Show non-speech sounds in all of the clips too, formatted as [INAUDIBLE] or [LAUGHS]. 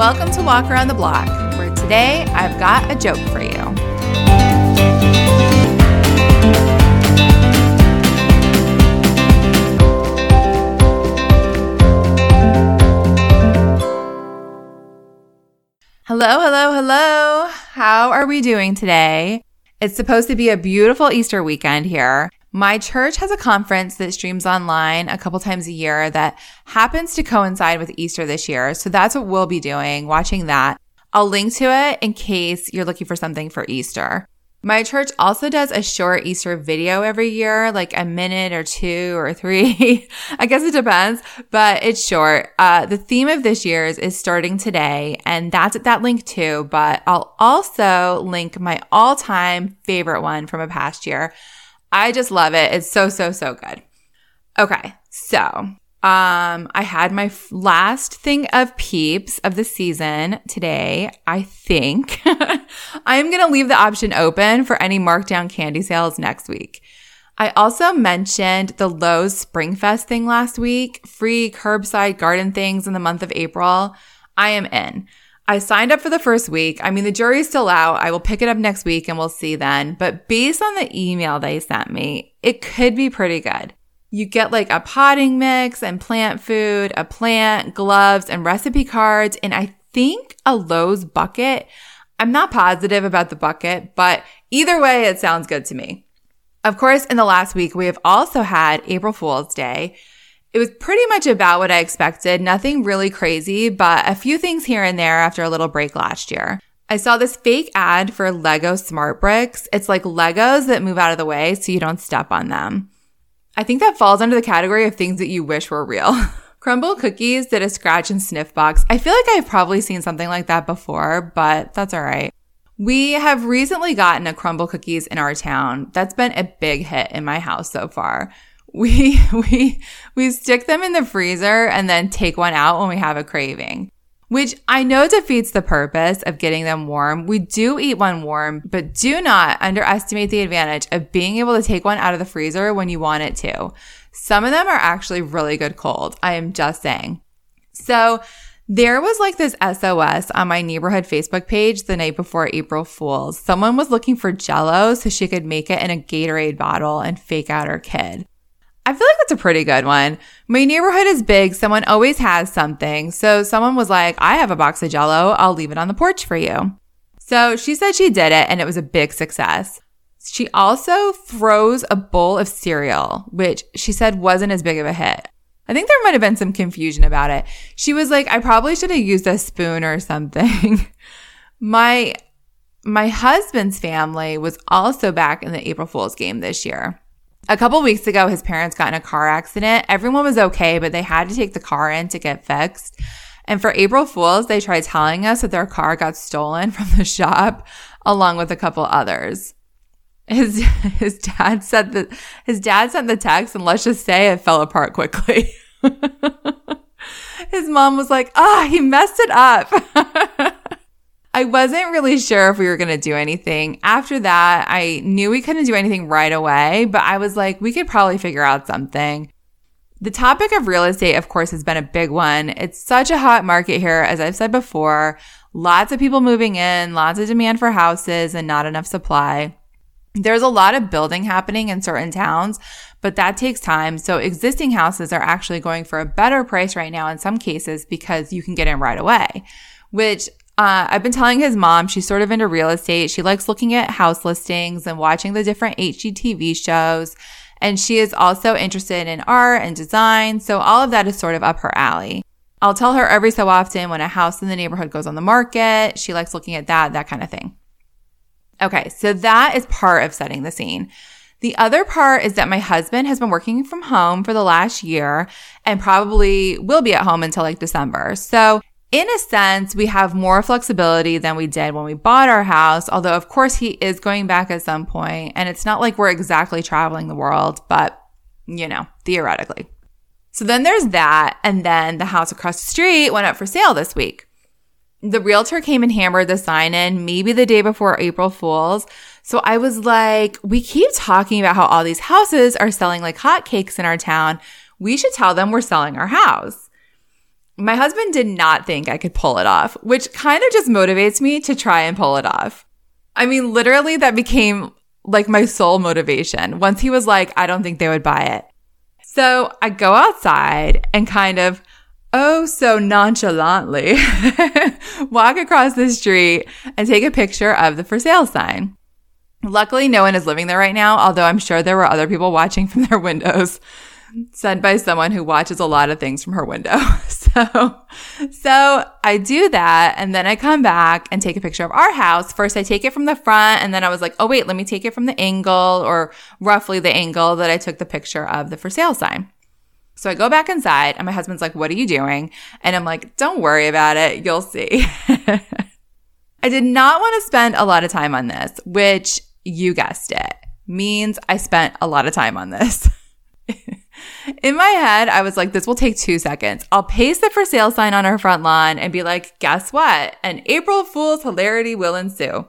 Welcome to Walk Around the Block, where today I've got a joke for you. Hello, hello, hello. How are we doing today? It's supposed to be a beautiful Easter weekend here. My church has a conference that streams online a couple times a year that happens to coincide with Easter this year. So that's what we'll be doing, watching that. I'll link to it in case you're looking for something for Easter. My church also does a short Easter video every year, like a minute or two or three. [LAUGHS] I guess it depends, but it's short. Uh, the theme of this year's is starting today, and that's at that link too. But I'll also link my all time favorite one from a past year. I just love it. It's so, so, so good. Okay. So um, I had my f- last thing of peeps of the season today. I think I'm going to leave the option open for any markdown candy sales next week. I also mentioned the Lowe's Springfest thing last week, free curbside garden things in the month of April. I am in. I signed up for the first week. I mean, the jury's still out. I will pick it up next week and we'll see then. But based on the email they sent me, it could be pretty good. You get like a potting mix and plant food, a plant, gloves, and recipe cards, and I think a Lowe's bucket. I'm not positive about the bucket, but either way, it sounds good to me. Of course, in the last week, we have also had April Fool's Day. It was pretty much about what I expected. Nothing really crazy, but a few things here and there after a little break last year. I saw this fake ad for Lego Smart Bricks. It's like Legos that move out of the way so you don't step on them. I think that falls under the category of things that you wish were real. [LAUGHS] Crumbl Cookies did a scratch and sniff box. I feel like I've probably seen something like that before, but that's all right. We have recently gotten a Crumbl Cookies in our town. That's been a big hit in my house so far. We, [LAUGHS] we, we stick them in the freezer and then take one out when we have a craving which I know defeats the purpose of getting them warm. We do eat one warm, but do not underestimate the advantage of being able to take one out of the freezer when you want it to. Some of them are actually really good cold. I am just saying. So there was like this SOS on my neighborhood Facebook page the night before April Fools. Someone was looking for jello so she could make it in a Gatorade bottle and fake out her kid. I feel like that's a pretty good one. My neighborhood is big. Someone always has something. So someone was like, I have a box of jello. I'll leave it on the porch for you. So she said she did it and it was a big success. She also froze a bowl of cereal, which she said wasn't as big of a hit. I think there might have been some confusion about it. She was like, I probably should have used a spoon or something. [LAUGHS] my, my husband's family was also back in the April Fool's game this year. A couple weeks ago, his parents got in a car accident. Everyone was okay, but they had to take the car in to get fixed. And for April Fools, they tried telling us that their car got stolen [LAUGHS] from the shop along with a couple others. His, [LAUGHS] his dad said that his dad sent the text and let's just say it fell apart quickly. [LAUGHS] his mom was like, ah, oh, he messed it up. I wasn't really sure if we were going to do anything. After that, I knew we couldn't do anything right away, but I was like, we could probably figure out something. The topic of real estate, of course, has been a big one. It's such a hot market here, as I've said before. Lots of people moving in, lots of demand for houses, and not enough supply. There's a lot of building happening in certain towns, but that takes time. So existing houses are actually going for a better price right now in some cases because you can get in right away, which uh, I've been telling his mom she's sort of into real estate. She likes looking at house listings and watching the different HGTV shows. And she is also interested in art and design. So all of that is sort of up her alley. I'll tell her every so often when a house in the neighborhood goes on the market. She likes looking at that, that kind of thing. Okay. So that is part of setting the scene. The other part is that my husband has been working from home for the last year and probably will be at home until like December. So in a sense, we have more flexibility than we did when we bought our house. Although, of course, he is going back at some point, and it's not like we're exactly traveling the world, but you know, theoretically. So then there's that. And then the house across the street went up for sale this week. The realtor came and hammered the sign in maybe the day before April Fools. So I was like, we keep talking about how all these houses are selling like hotcakes in our town. We should tell them we're selling our house. My husband did not think I could pull it off, which kind of just motivates me to try and pull it off. I mean, literally, that became like my sole motivation. Once he was like, I don't think they would buy it. So I go outside and kind of, oh, so nonchalantly [LAUGHS] walk across the street and take a picture of the for sale sign. Luckily, no one is living there right now, although I'm sure there were other people watching [LAUGHS] from their windows sent by someone who watches a lot of things from her window. [LAUGHS] So, so I do that and then I come back and take a picture of our house. First I take it from the front and then I was like, oh wait, let me take it from the angle or roughly the angle that I took the picture of the for sale sign. So I go back inside and my husband's like, what are you doing? And I'm like, don't worry about it. You'll see. [LAUGHS] I did not want to spend a lot of time on this, which you guessed it means I spent a lot of time on this. [LAUGHS] In my head, I was like, this will take two seconds. I'll paste the for sale sign on our front lawn and be like, guess what? An April Fool's hilarity will ensue.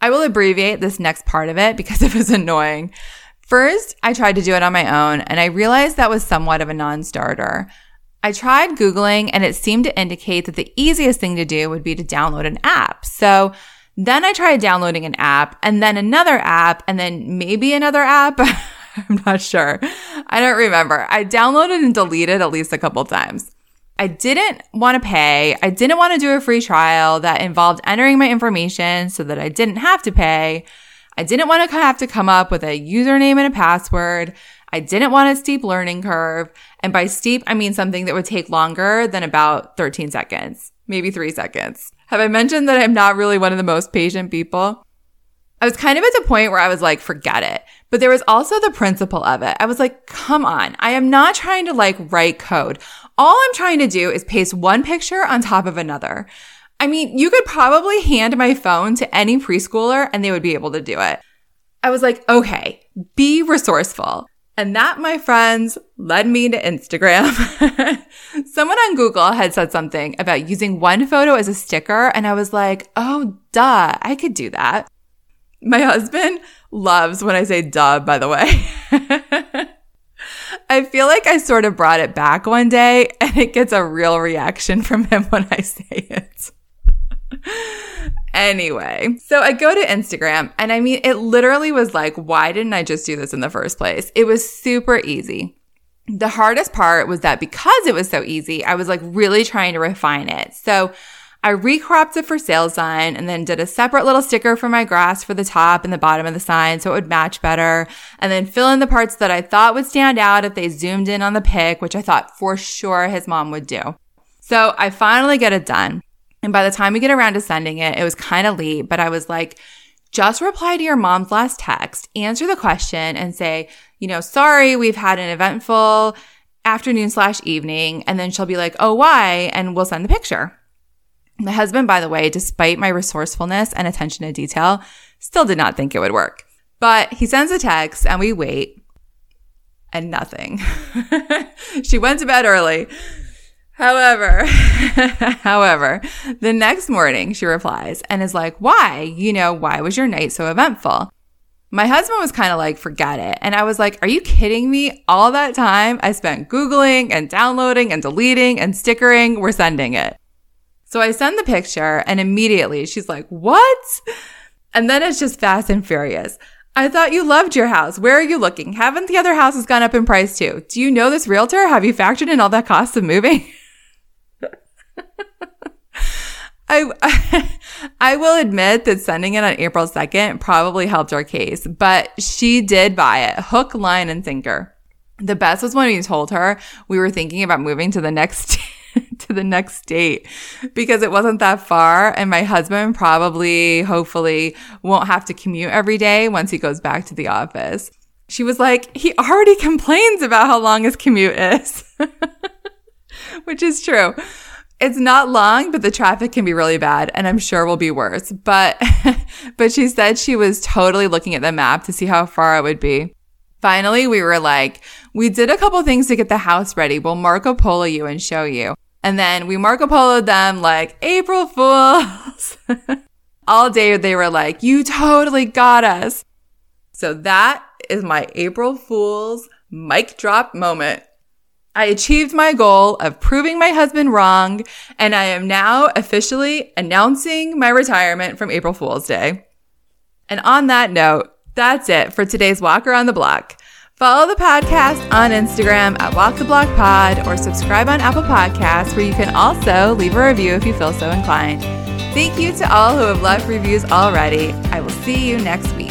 I will abbreviate this next part of it because [LAUGHS] it was annoying. First, I tried to do it on my own and I realized that was somewhat of a non-starter. I tried Googling and it seemed to indicate that the easiest thing to do would be to download an app. So then I tried downloading an app and then another app and then maybe another app. [LAUGHS] [LAUGHS] I'm not sure. I don't remember. I downloaded and deleted at least a couple times. I didn't want to pay. I didn't want to do a free trial that involved entering my information so that I didn't have to pay. I didn't want to have to come up with a username and a password. I didn't want a steep learning curve. And by steep, I mean something that would take longer than about 13 seconds, maybe three seconds. Have I mentioned that I'm not really one of the most patient people? I was kind of at the point where I was like, forget it. But there was also the principle of it. I was like, come on. I am not trying to like write code. All I'm trying to do is paste one picture on top of another. I mean, you could probably hand my phone to any preschooler and they would be able to do it. I was like, okay, be resourceful. And that, my friends, led me to Instagram. [LAUGHS] Someone on Google had said something about using one photo as a sticker. And I was like, oh, duh, I could do that. My husband loves when I say duh, by the way. [LAUGHS] I feel like I sort of brought it back one day and it gets a real reaction from him when I say it. [LAUGHS] anyway, so I go to Instagram and I mean, it literally was like, why didn't I just do this in the first place? It was super easy. The hardest part was that because it was so easy, I was like really trying to refine it. So I recropped the for sale sign and then did a separate little sticker for my grass for the top and the bottom of the sign so it would match better. And then fill in the parts that I thought would stand out if they zoomed in on the pic, which I thought for sure his mom would do. So I finally get it done. And by the time we get around to sending it, it was kind of late, but I was like, just reply to your mom's last text, answer the question and say, you know, sorry, we've had an eventful afternoon slash evening. And then she'll be like, oh, why? And we'll send the picture. My husband, by the way, despite my resourcefulness and attention to detail, still did not think it would work. But he sends a text and we wait and nothing. [LAUGHS] she went to bed early. However, [LAUGHS] however, the next morning she replies and is like, why? You know, why was your night so eventful? My husband was kind of like, forget it. And I was like, are you kidding me? All that time I spent Googling and downloading and deleting and stickering, we're sending it. So I send the picture and immediately she's like, what? And then it's just fast and furious. I thought you loved your house. Where are you looking? Haven't the other houses gone up in price too? Do you know this realtor? Have you factored in all that cost of moving? [LAUGHS] I, [LAUGHS] I will admit that sending it on April 2nd probably helped our case, but she did buy it hook, line, and sinker. The best was when we told her we were thinking about moving to the next [LAUGHS] [LAUGHS] to the next state because it wasn't that far. And my husband probably, hopefully, won't have to commute every day once he goes back to the office. She was like, he already [LAUGHS] complains about how long his commute is, [LAUGHS] which is true. It's not long, but the traffic can be really bad and I'm sure will be worse. But, but she said she was totally looking at the map to see how far it would be. Finally, we were like, we did a couple things to get the house ready. We'll Marco Polo you and show you. And then we Marco Poloed them like April Fools. [LAUGHS] All day they were like, you totally got us. So that is my April Fool's mic drop moment. I achieved my goal of proving my husband wrong, and I am now officially announcing my retirement from April Fool's Day. And on that note, that's it for today's Walk Around the Block. Follow the podcast on Instagram at Walk the Block Pod or subscribe on Apple Podcasts, where you can also leave a review if you feel so inclined. Thank you to all who have left reviews already. I will see you next week.